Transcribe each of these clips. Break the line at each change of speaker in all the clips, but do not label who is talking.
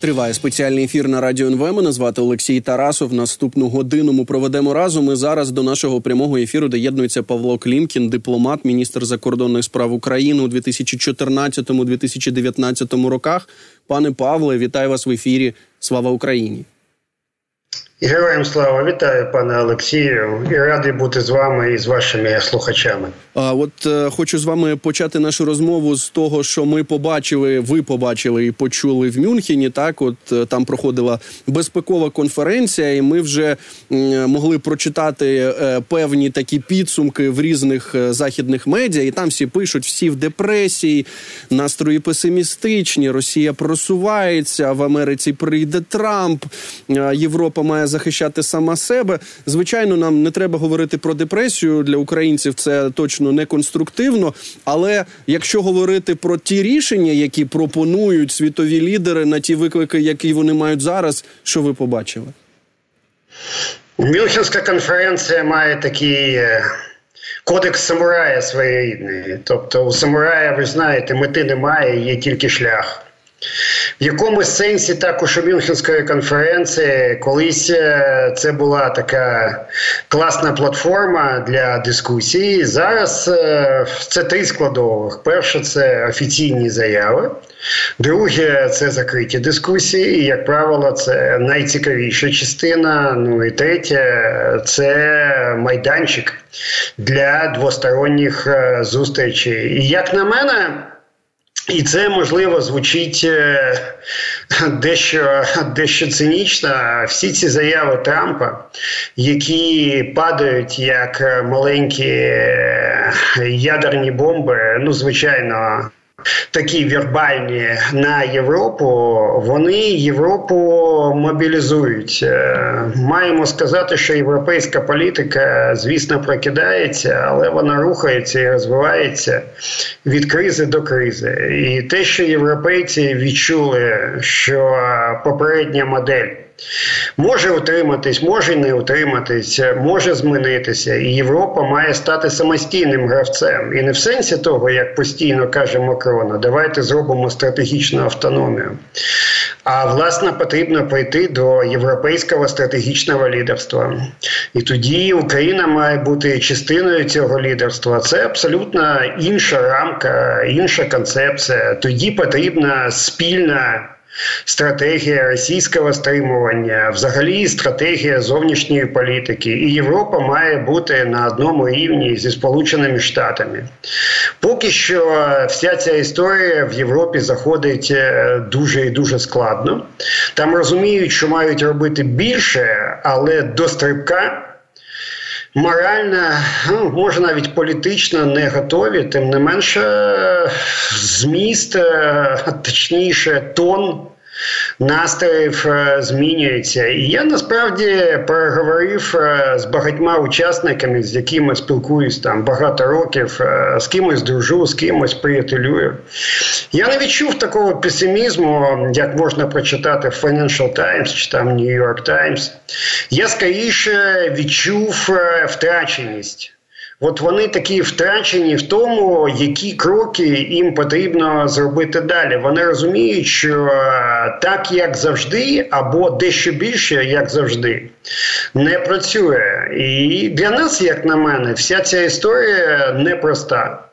Триває спеціальний ефір на радіо НВ. Мене звати Олексій Тарасов. Наступну годину ми проведемо разом. І зараз до нашого прямого ефіру доєднується Павло Клімкін, дипломат, міністр закордонних справ України у 2014-2019 роках. Пане Павле, вітаю вас в ефірі. Слава Україні!
Героям слава вітаю, пане Олексію, і радий бути з вами і з вашими слухачами.
А от е, хочу з вами почати нашу розмову з того, що ми побачили, ви побачили і почули в Мюнхені. Так, от е, там проходила безпекова конференція, і ми вже е, могли прочитати е, певні такі підсумки в різних е, західних медіа. І там всі пишуть всі в депресії, настрої песимістичні. Росія просувається в Америці. Прийде Трамп, е, Європа має захищати сама себе. Звичайно, нам не треба говорити про депресію для українців. Це точно не конструктивно. Але якщо говорити про ті рішення, які пропонують світові лідери на ті виклики, які вони мають зараз, що ви побачили?
Мюнхенська конференція має такий е, кодекс самурая своєрідний. Тобто, у самурая, ви знаєте, мети немає, є тільки шлях. В якомусь сенсі також у Мюнхенської конференції колись е, це була така класна платформа для дискусії. Зараз е, це три складових: перше це офіційні заяви, друге це закриті дискусії. І, як правило, це найцікавіша частина. Ну і третє це майданчик для двосторонніх е, зустрічей. І як на мене. І це можливо звучить е, дещо дещо цинічно. Всі ці заяви Трампа, які падають як маленькі е, ядерні бомби, ну звичайно такі вербальні на Європу, вони Європу мобілізують. Е, маємо сказати, що європейська політика, звісно, прокидається, але вона рухається і розвивається від кризи до кризи. І те, що європейці відчули, що попередня модель. Може утриматись, може не утриматись, може змінитися, і Європа має стати самостійним гравцем. І не в сенсі того, як постійно каже Макрона, давайте зробимо стратегічну автономію. А власне потрібно прийти до європейського стратегічного лідерства. І тоді Україна має бути частиною цього лідерства. Це абсолютно інша рамка, інша концепція. Тоді потрібна спільна стратегія російського стримування, взагалі стратегія зовнішньої політики, і Європа має бути на одному рівні зі Сполученими Штатами. Поки що вся ця історія в Європі заходить е, дуже і дуже складно. Там розуміють, що мають робити більше, але до стрибка. Морально, ну, може навіть політично не готові, тим не менше, зміст, е, точніше, тон настроїв е, змінюється. І я насправді переговорив е, з багатьма учасниками, з якими спілкуюсь там багато років, з кимось дружу, з кимось приятелюю. Я не відчув такого песимізму, як можна прочитати в Financial Times чи там New York Times. Я скоріше відчув втраченість. От вони такі втрачені в тому, які кроки їм потрібно зробити далі. Вони розуміють, що е, так як завжди, або дещо більше, як завжди, не працює. І для нас, як на мене, вся ця історія непроста.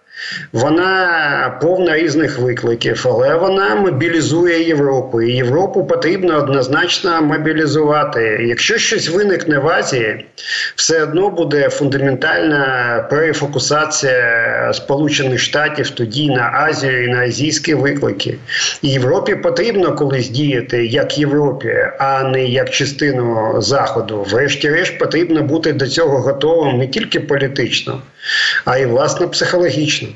Вона повна різних викликів, але вона мобілізує Європу. І Європу потрібно однозначно мобілізувати. Якщо щось виникне в Азії, все одно буде фундаментальна перефокусація Сполучених Штатів тоді на Азію і на азійські виклики. І Європі потрібно колись діяти як Європі, а не як частину Заходу. Врешті-решт потрібно бути до цього готовим не тільки політично, а й власне психологічно.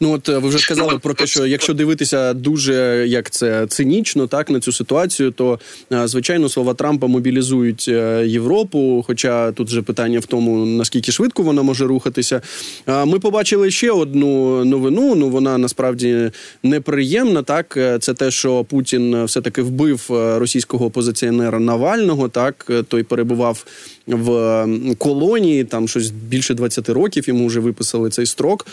Ну от е, ви вже сказали про те, що якщо дивитися дуже як це цинічно, так на цю ситуацію, то е, звичайно слова Трампа мобілізують е, Європу. Хоча тут же питання в тому, наскільки швидко вона може рухатися. Ми побачили ще одну новину. Ну вона насправді неприємна. Так, це те, що Путін все таки вбив російського опозиціонера Навального. Так той перебував в колонії, там щось більше 20 років йому вже виписали цей строк.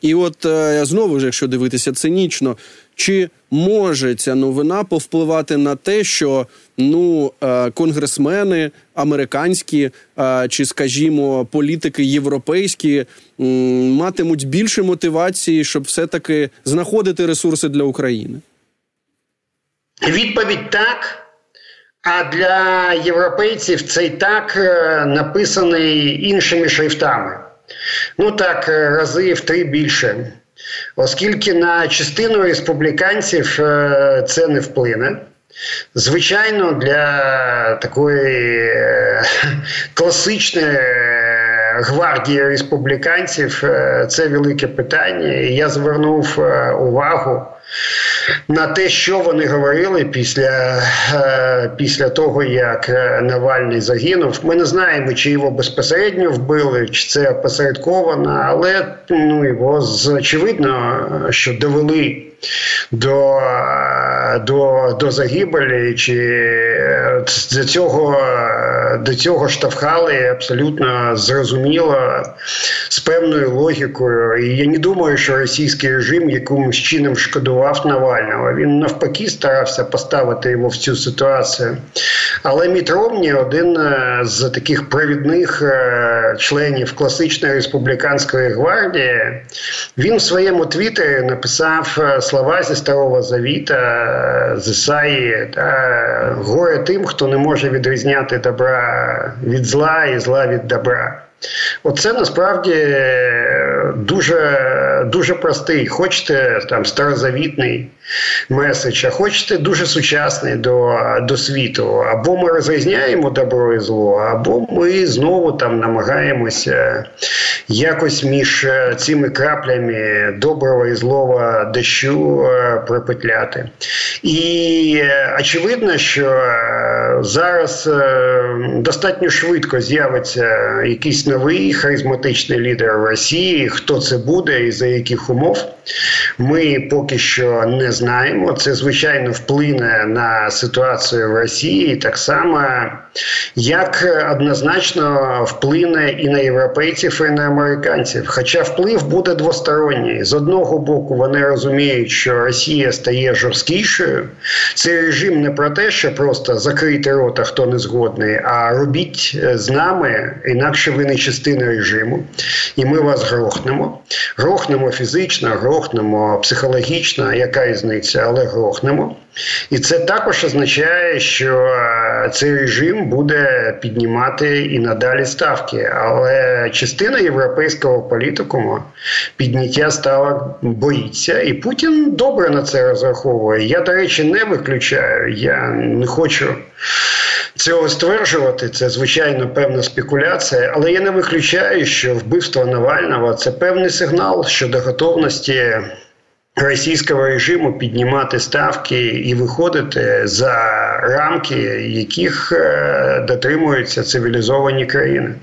І от е, знову ж, якщо дивитися цинічно, Чи може ця новина повпливати на те, що ну е, конгресмени американські е, чи, скажімо, політики європейські матимуть більше мотивації, щоб все таки знаходити ресурси для України?
Відповідь так. А для європейців цей так е, написаний іншими шрифтами. Ну так, рази в три більше оскільки на частину республіканців е, це не вплине. Звичайно, для такої е, класичної е, гвардії республіканців це велике питання. І я звернув увагу на те, що вони говорили після е, після того, як е, Навальний загинув. Ми не знаємо, чи його безпосередньо вбили, чи це опосередковано, але ну його очевидно, що довели до до, до загибелі, чи до цього до цього штовхали абсолютно зрозуміло з певною логікою. І я не думаю, що російський режим якимось чином шкодував Навального. Він навпаки старався поставити його в цю ситуацію. Але Міт Ромні, один е, з таких провідних е, членів класичної республіканської гвардії, він в своєму твіттері написав е, слова зі старого завіта з Ісаї горе тим, хто не може відрізняти добра від зла і зла від добра. Оце насправді дуже дуже простий. Хочете там старозавітний меседж, а хочете дуже сучасний до до світу. Або ми розрізняємо добро і зло, або ми знову там намагаємося якось між е, цими краплями доброго і злого дощу е, пропетляти. І е, очевидно, що зараз достатньо швидко з'явиться якийсь новий харизматичний лідер Росії. Хто це буде і за яких умов? Ми поки що не знаємо. Це звичайно вплине на ситуацію в Росії, так само як однозначно вплине і на європейців, і на американців. Хоча вплив буде двосторонній. З одного боку, вони розуміють, що Росія стає жорсткішою. Цей режим не про те, що просто закрити рота, хто не згодний, а робіть з нами, інакше ви не частина режиму, і ми вас грохнемо. Грохнемо фізично, грохнемо психологічно, яка різниця, але грохнемо. І це також означає, що е, цей режим буде піднімати і надалі ставки. Але частина європейського політикуму підняття ставок боїться, і Путін добре на це розраховує. Я, до речі, не виключаю. Я не хочу. Цього стверджувати це звичайно певна спекуляція, але я не виключаю, що вбивство Навального це певний сигнал щодо готовності російського режиму піднімати ставки і виходити за рамки, яких е, дотримуються цивілізовані країни.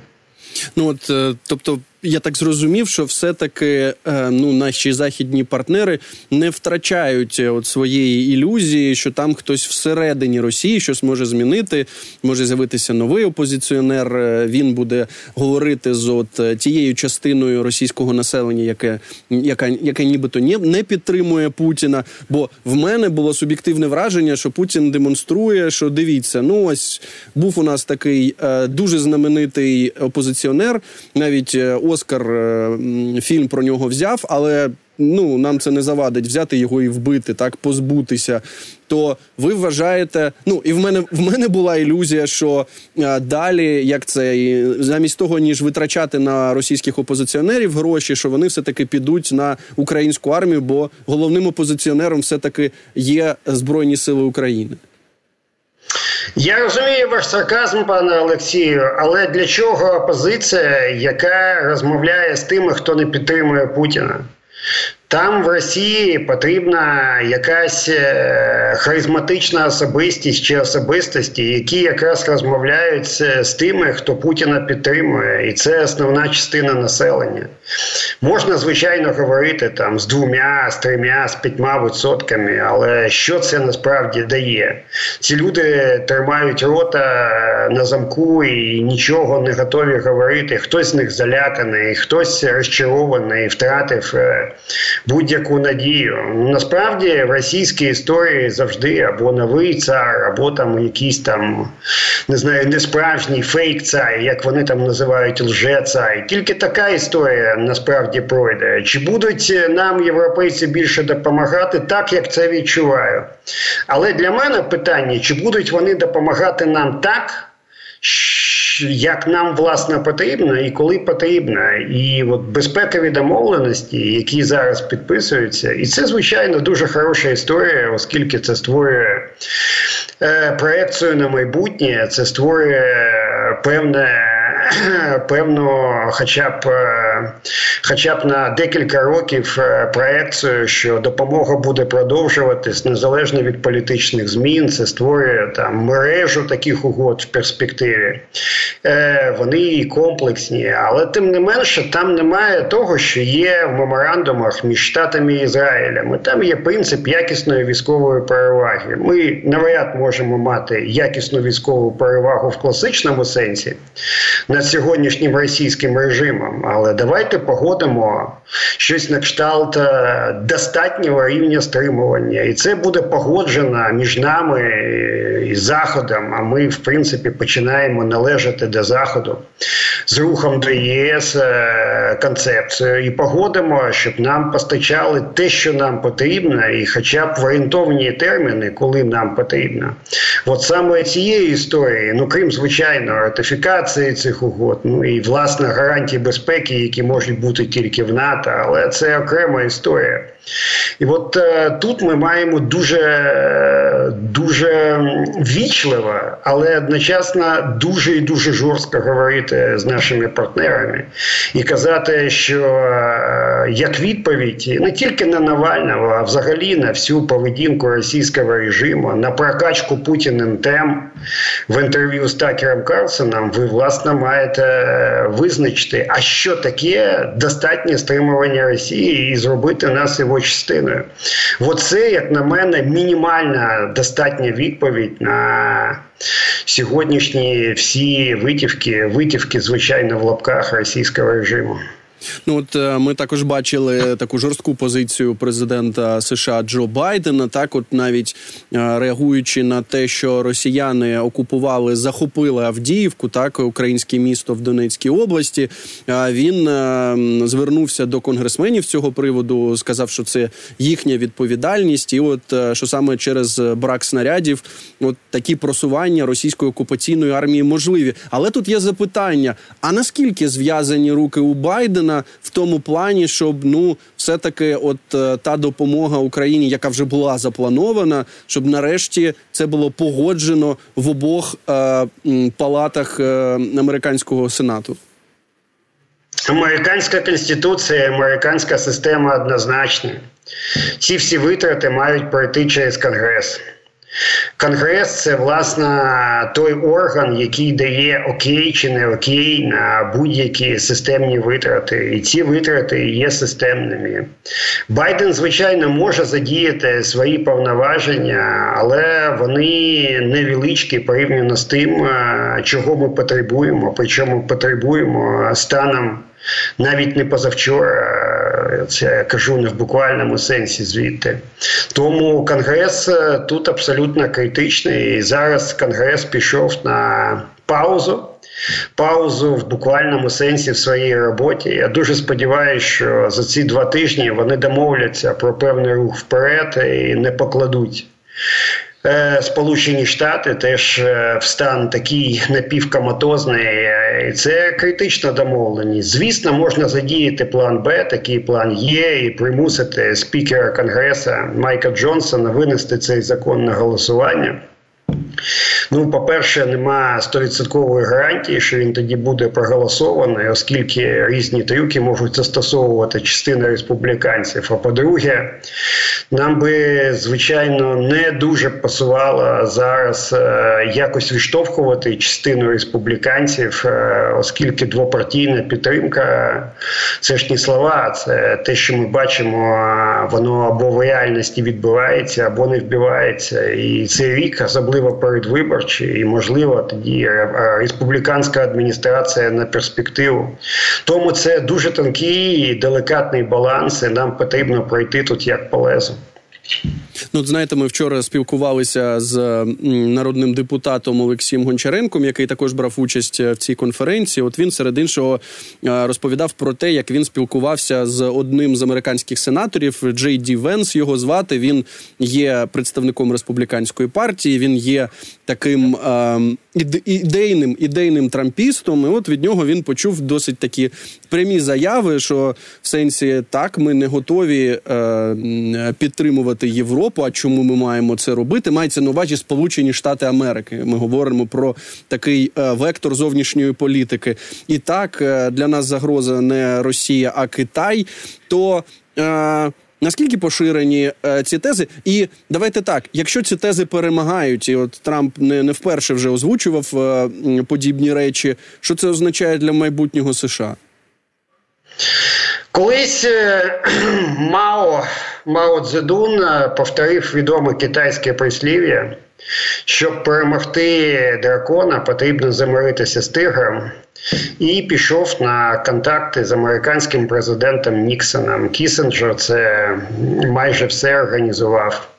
Ну от е, тобто я так зрозумів, що все-таки е, ну наші західні партнери не втрачають е, от своєї ілюзії, що там хтось всередині Росії щось може змінити, може з'явитися новий опозиціонер. Е, він буде говорити з от тією частиною російського населення, яке яка яке нібито не, не підтримує Путіна. Бо в мене було суб'єктивне враження, що Путін демонструє, що дивіться, ну ось був у нас такий дуже знаменитий опозиціонер, навіть. Оскар е, фільм про нього взяв, але ну нам це не завадить взяти його і вбити, так позбутися. То ви вважаєте, ну і в мене в мене була ілюзія, що е, далі, як це і замість того, ніж витрачати на російських опозиціонерів гроші, що вони все таки підуть на українську армію, бо головним опозиціонером все таки є Збройні Сили України.
Я розумію ваш сарказм, пане Олексію, але для чого опозиція, яка розмовляє з тими, хто не підтримує Путіна? Там в Росії потрібна якась е, харизматична особистість чи особистості, які якраз розмовляють з тими, хто Путіна підтримує, і це основна частина населення. Можна звичайно говорити там з двома, з трьома, з п'ятьма відсотками, але що це насправді дає? Ці люди тримають рота на замку і нічого не готові говорити. Хтось з них заляканий, хтось розчарований, втратив. Будь-яку надію. Насправді в російській історії завжди або новий цар, або там якийсь там не знаю, несправжній фейк цар, як вони там називають лже-цар. Тільки така історія насправді пройде. Чи будуть нам європейці більше допомагати, так як це відчуваю? Але для мене питання: чи будуть вони допомагати нам так? Як нам власне потрібно і коли потрібно. І от безпекові домовленості, які зараз підписуються, і це звичайно дуже хороша історія, оскільки це створює е, проекцію на майбутнє, це створює певне. Певно, хоча б е, хоча б на декілька років е, проекцію, що допомога буде продовжуватись незалежно від політичних змін. Це створює там мережу таких угод в перспективі. Е, Вони комплексні, але тим не менше, там немає того, що є в меморандумах між Штатами і Ізраїлем. Там є принцип якісної військової переваги. Ми навряд можемо мати якісну військову перевагу в класичному сенсі над сьогоднішнім російським режимом. Але давайте погодимо щось на кшталт е, достатнього рівня стримування, і це буде погоджено між нами і Заходом. А ми, в принципі, починаємо належати до Заходу з рухом до ЄС е, концепцією і погодимо, щоб нам постачали те, що нам потрібно, і хоча б орієнтовні терміни, коли нам потрібно. От саме цієї історії, ну крім звичайно, ратифікації цих угод, ну і власне гарантії безпеки, які можуть бути тільки в НАТО, але це окрема історія. І от е, тут ми маємо дуже дуже вічливо, але одночасно дуже і дуже жорстко говорити з нашими партнерами і казати, що е, як відповідь не тільки на Навального, а взагалі на всю поведінку російського режиму, на прокачку Путіним тем в інтерв'ю з Такером Карлсоном, ви власне маєте е, визначити, а що таке достатнє стримування Росії і зробити нас його частиною. Оце, як на мене, мінімальна достатня відповідь на сьогоднішні всі витівки, витівки, звичайно, в лапках російського режиму.
Ну от е, ми також бачили таку жорстку позицію президента США Джо Байдена. Так, от навіть е, реагуючи на те, що росіяни окупували, захопили Авдіївку, так українське місто в Донецькій області. Е, він звернувся до конгресменів цього приводу, сказав, що це їхня відповідальність, і от що саме через брак снарядів, от такі просування російської окупаційної армії можливі. Але тут є запитання: а наскільки зв'язані руки у Байдена? Україна в тому плані, щоб ну все таки, от е, та допомога Україні, яка вже була запланована, щоб нарешті це було погоджено в обох е, палатах е, американського сенату.
Американська конституція, американська система однозначні. Ці всі витрати мають пройти через конгрес. Конгрес це власне той орган, який дає окей чи не окей на будь-які системні витрати, і ці витрати є системними. Байден, звичайно, може задіяти свої повноваження, але вони невеличкі порівняно з тим, чого ми потребуємо. Причому потребуємо станом навіть не позавчора, це я кажу не в буквальному сенсі звідти. Тому Конгрес е, тут абсолютно критичний. І зараз Конгрес пішов на паузу. Паузу в буквальному сенсі в своїй роботі. Я дуже сподіваюся, що за ці два тижні вони домовляться про певний рух вперед і не покладуть Е, Сполучені Штати теж е, в стан такий напівкоматозний, це критична домовленість. Звісно, можна задіяти план Б, такий план є, і примусити спікера Конгресу Майка Джонсона винести цей закон на голосування. Ну, по-перше, нема стовідсоткової гарантії, що він тоді буде проголосований, оскільки різні трюки можуть застосовувати частина республіканців. А по-друге, нам би звичайно не дуже пасувало зараз е, якось відштовхувати частину республіканців, е, оскільки двопартійна підтримка це ж не слова, це те, що ми бачимо, воно або в реальності відбувається, або не вбивається. І цей рік особливо передвиборчі, і можливо тоді республіканська адміністрація на перспективу. Тому це дуже тонкий і делікатний баланс. і Нам потрібно пройти тут як по лезу.
Ну, знаєте, ми вчора спілкувалися з народним депутатом Олексієм Гончаренком, який також брав участь в цій конференції. От він серед іншого розповідав про те, як він спілкувався з одним з американських сенаторів Джей Ді Венс. Його звати. Він є представником республіканської партії. Він є таким ідейним ідейним трампістом. І от від нього він почув досить такі прямі заяви, що в сенсі так ми не готові е, підтримувати Європу. А чому ми маємо це робити? Мається на увазі Сполучені Штати Америки. Ми говоримо про такий е, вектор зовнішньої політики. І так е, для нас загроза не Росія, а Китай. То е, Наскільки поширені е, ці тези? І давайте так: якщо ці тези перемагають, і от Трамп не не вперше вже озвучував е, подібні речі, що це означає для майбутнього США?
Колись е, Мао Мао Цзедун е, повторив відоме китайське прислів'я. Щоб перемогти дракона, потрібно замиритися з тигром. І пішов на контакти з американським президентом Ніксоном. Кіссінджер це майже все організував.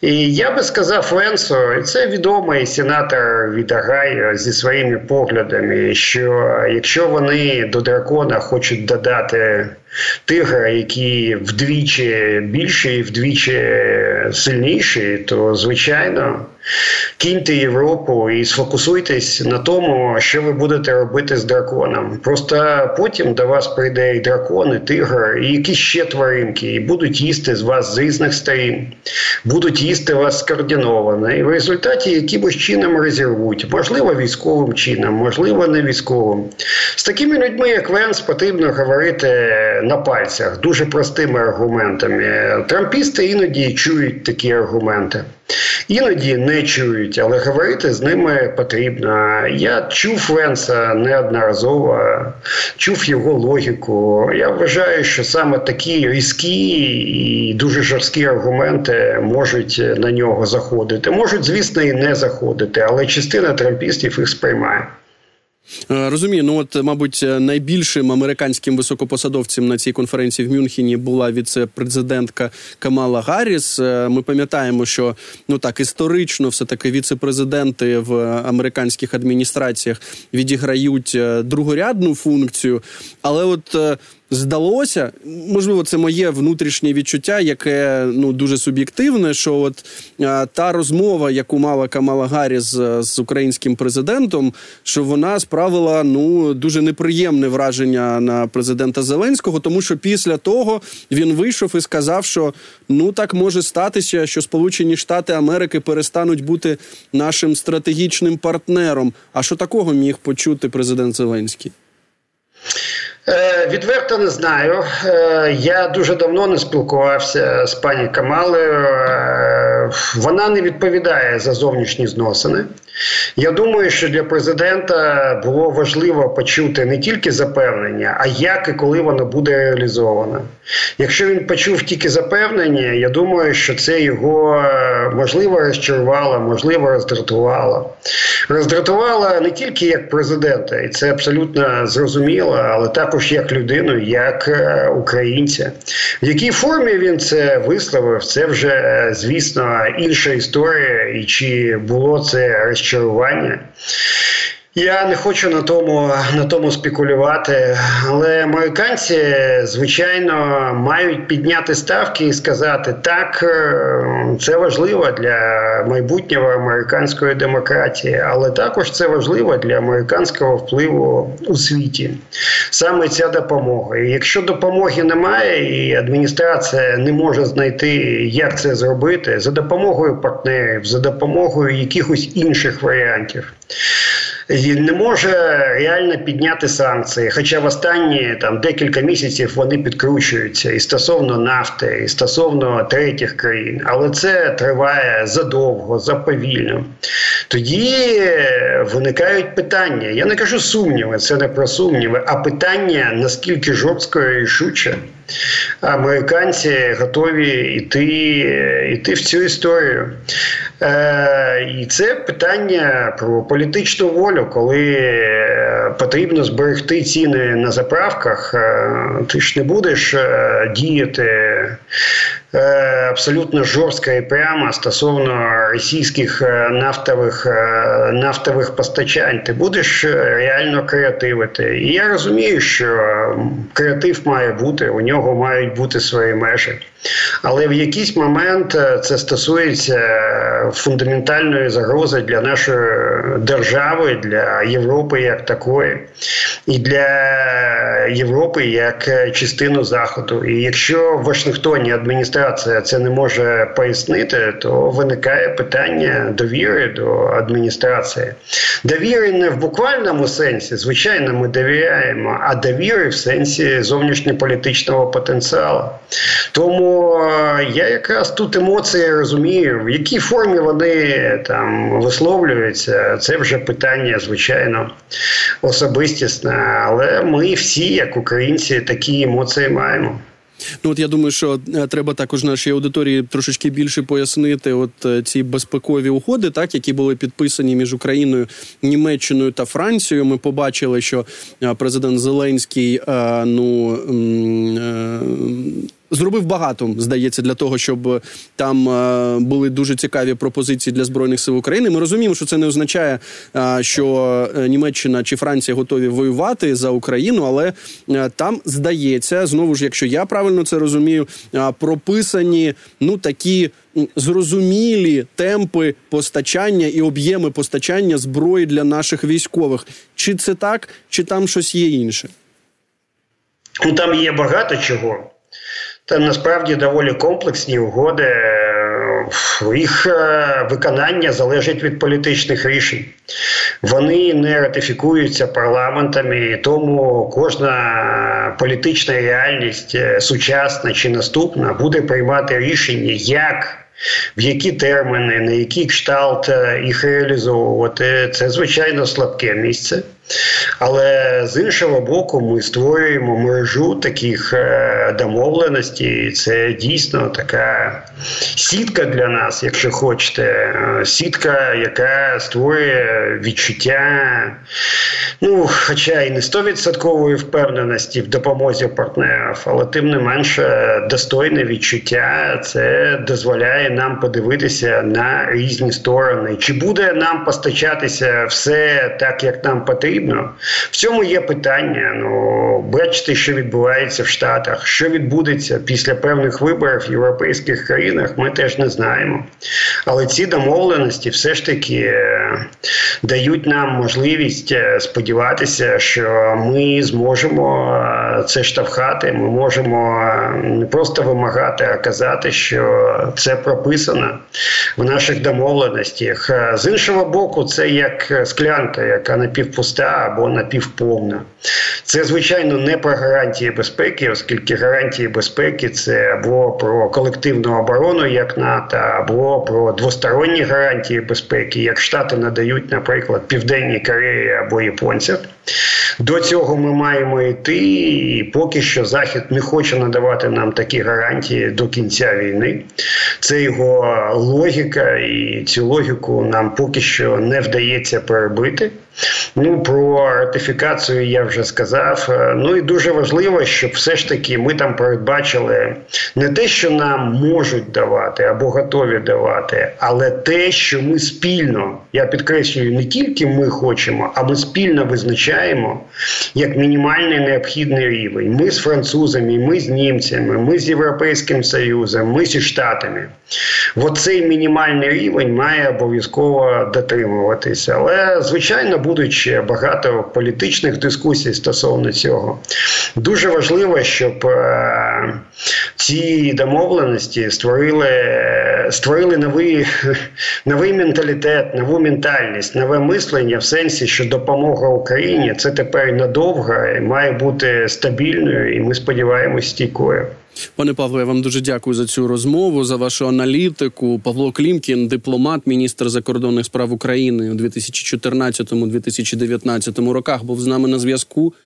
І я би сказав Венсу, це відомий сенатор від Огайо зі своїми поглядами, що якщо вони до дракона хочуть додати тигра, який вдвічі більший і вдвічі сильніший, то звичайно кіньте Європу і сфокусуйтесь на тому, що ви будете робити з драконом. Просто потім до вас прийде і дракон, і тигр, і якісь ще тваринки, і будуть їсти з вас з різних сторін, будуть їсти вас скоординовано, і в результаті якимось чином розірвуть, можливо, військовим чином, можливо, не військовим. З такими людьми, як Венс, потрібно говорити на пальцях дуже простими аргументами. Трампісти іноді чують такі аргументи. Іноді не чують, але говорити з ними потрібно. Я чув Венса неодноразово, чув його логіку. Я вважаю, що саме такі різкі і дуже жорсткі аргументи можуть на нього заходити. Можуть, звісно, і не заходити, але частина трампістів їх сприймає.
Е, розумію, ну от, мабуть, найбільшим американським високопосадовцем на цій конференції в Мюнхені була віце-президентка Камала Гарріс. Е, ми пам'ятаємо, що ну так історично, все таки віце-президенти в американських адміністраціях відіграють е, другорядну функцію, але от здалося, можливо, це моє внутрішнє відчуття, яке ну дуже суб'єктивне. Що от та розмова, яку мала Камала Гарріс з, з українським президентом, що вона справила ну дуже неприємне враження на президента Зеленського, тому що після того він вийшов і сказав, що ну так може статися, що Сполучені Штати Америки перестануть бути нашим стратегічним партнером. А що такого міг почути президент Зеленський?
Е, відверто не знаю. Е, я дуже давно не спілкувався з пані Камалею. Е, вона не відповідає за зовнішні зносини. Я думаю, що для президента було важливо почути не тільки запевнення, а як і коли воно буде реалізовано. Якщо він почув тільки запевнення, я думаю, що це його можливо розчарувало, можливо, роздратувало. Роздратувало не тільки як президента, і це абсолютно зрозуміло, але також як людину, як е, українця. В якій формі він це висловив, це вже звісно інша історія, і чи було це розчарування. Я не хочу на тому на тому спекулювати, але американці, звичайно, мають підняти ставки і сказати, так е, це важливо для майбутнього американської демократії, але також це важливо для американського впливу у світі. Саме ця допомога. І Якщо допомоги немає, і адміністрація не може знайти, як це зробити, за допомогою партнерів, за допомогою якихось інших варіантів не може реально підняти санкції. Хоча в останні там декілька місяців вони підкручуються і стосовно нафти, і стосовно третіх країн, але це триває задовго, заповільно. Тоді виникають питання. Я не кажу сумніви, це не про сумніви, а питання наскільки жорстко і рішуче американці готові йти, йти в цю історію. Е, І це питання про політичну волю, коли е, потрібно зберегти ціни на заправках, е, ти ж не будеш діяти. Абсолютно жорстко і прямо стосовно російських нафтових нафтових постачань, ти будеш реально креативити. І я розумію, що креатив має бути, у нього мають бути свої межі. Але в якийсь момент е, це стосується е, фундаментальної загрози для нашої держави, для Європи як такої, і для Європи як е, частину Заходу. І якщо в Вашингтоні адміністрація це не може пояснити, то виникає питання довіри до адміністрації. Довіри не в буквальному сенсі, звичайно, ми довіряємо, а довіри в сенсі зовнішньополітичного потенціалу. Тому я якраз тут емоції розумію, в якій формі вони там висловлюються. Це вже питання, звичайно, особистісне. Але ми всі, як українці, такі емоції маємо.
Ну от я думаю, що е, треба також нашій аудиторії трошечки більше пояснити, от е, ці безпекові угоди, так які були підписані між Україною, Німеччиною та Францією. Ми побачили, що е, президент Зеленський ну зробив багато, здається, для того, щоб там е, були дуже цікаві пропозиції для збройних сил України. Ми розуміємо, що це не означає, е, що е, Німеччина чи Франція готові воювати за Україну, але там здається, знову ж, якщо я правильно це розумію, прописані ну такі. Зрозумілі темпи постачання і об'єми постачання зброї для наших військових. Чи це так, чи там щось є інше?
Ну там є багато чого. Там насправді доволі комплексні угоди. Їх е, виконання залежить від політичних рішень. Вони не ратифікуються парламентами, тому кожна політична реальність е, сучасна чи наступна буде приймати рішення, як в які терміни, на який кшталт е, їх реалізовувати. Це звичайно слабке місце. Але з іншого боку, ми створюємо мережу таких е, домовленостей. Це дійсно така сітка для нас, якщо хочете. Е, сітка, яка створює відчуття, ну, хоча і не стовідсоткової впевненості в допомозі партнерів, але тим не менше достойне відчуття. Це дозволяє нам подивитися на різні сторони. Чи буде нам постачатися все так, як нам потрібно? Потрібно. В цьому є питання. Ну бачите, що відбувається в Штатах, що відбудеться після певних виборів в європейських країнах, ми теж не знаємо. Але ці домовленості все ж таки е, дають нам можливість е, сподіватися, що ми зможемо е, це штовхати. Ми можемо не просто вимагати, а казати, що це прописано в наших домовленостях. З іншого боку, це як склянка, яка напівпуста або напівповна. Це звичайно не про гарантії безпеки, оскільки гарантії безпеки це або про колективну оборону, як НАТО, або про двосторонні гарантії безпеки, як Штати надають, наприклад, Південній Кореї або японцям. До цього ми маємо йти, і поки що Захід не хоче надавати нам такі гарантії до кінця війни. Це його логіка, і цю логіку нам поки що не вдається перебити. Ну про ратифікацію я вже сказав. Ну і дуже важливо, щоб все ж таки ми там передбачили не те, що нам можуть давати або готові давати, але те, що ми спільно, я підкреслюю, не тільки ми хочемо, а ми спільно визначаємо як мінімальний необхідний рівень. Ми з французами, ми з німцями, ми з Європейським Союзом, ми зі штатами. Оцей мінімальний рівень має обов'язково дотримуватися. Але, звичайно, будуть ще багато політичних дискусій стосовно цього. Дуже важливо, щоб е, ці домовленості створили створили новий новий менталітет, нову ментальність, нове мислення в сенсі, що допомога Україні це тепер надовго і має бути стабільною, і ми сподіваємось стійкою.
Пане Павло, я вам дуже дякую за цю розмову, за вашу аналітику. Павло Клімкін, дипломат, міністр закордонних справ України у 2014-2019 роках, був з нами на зв'язку.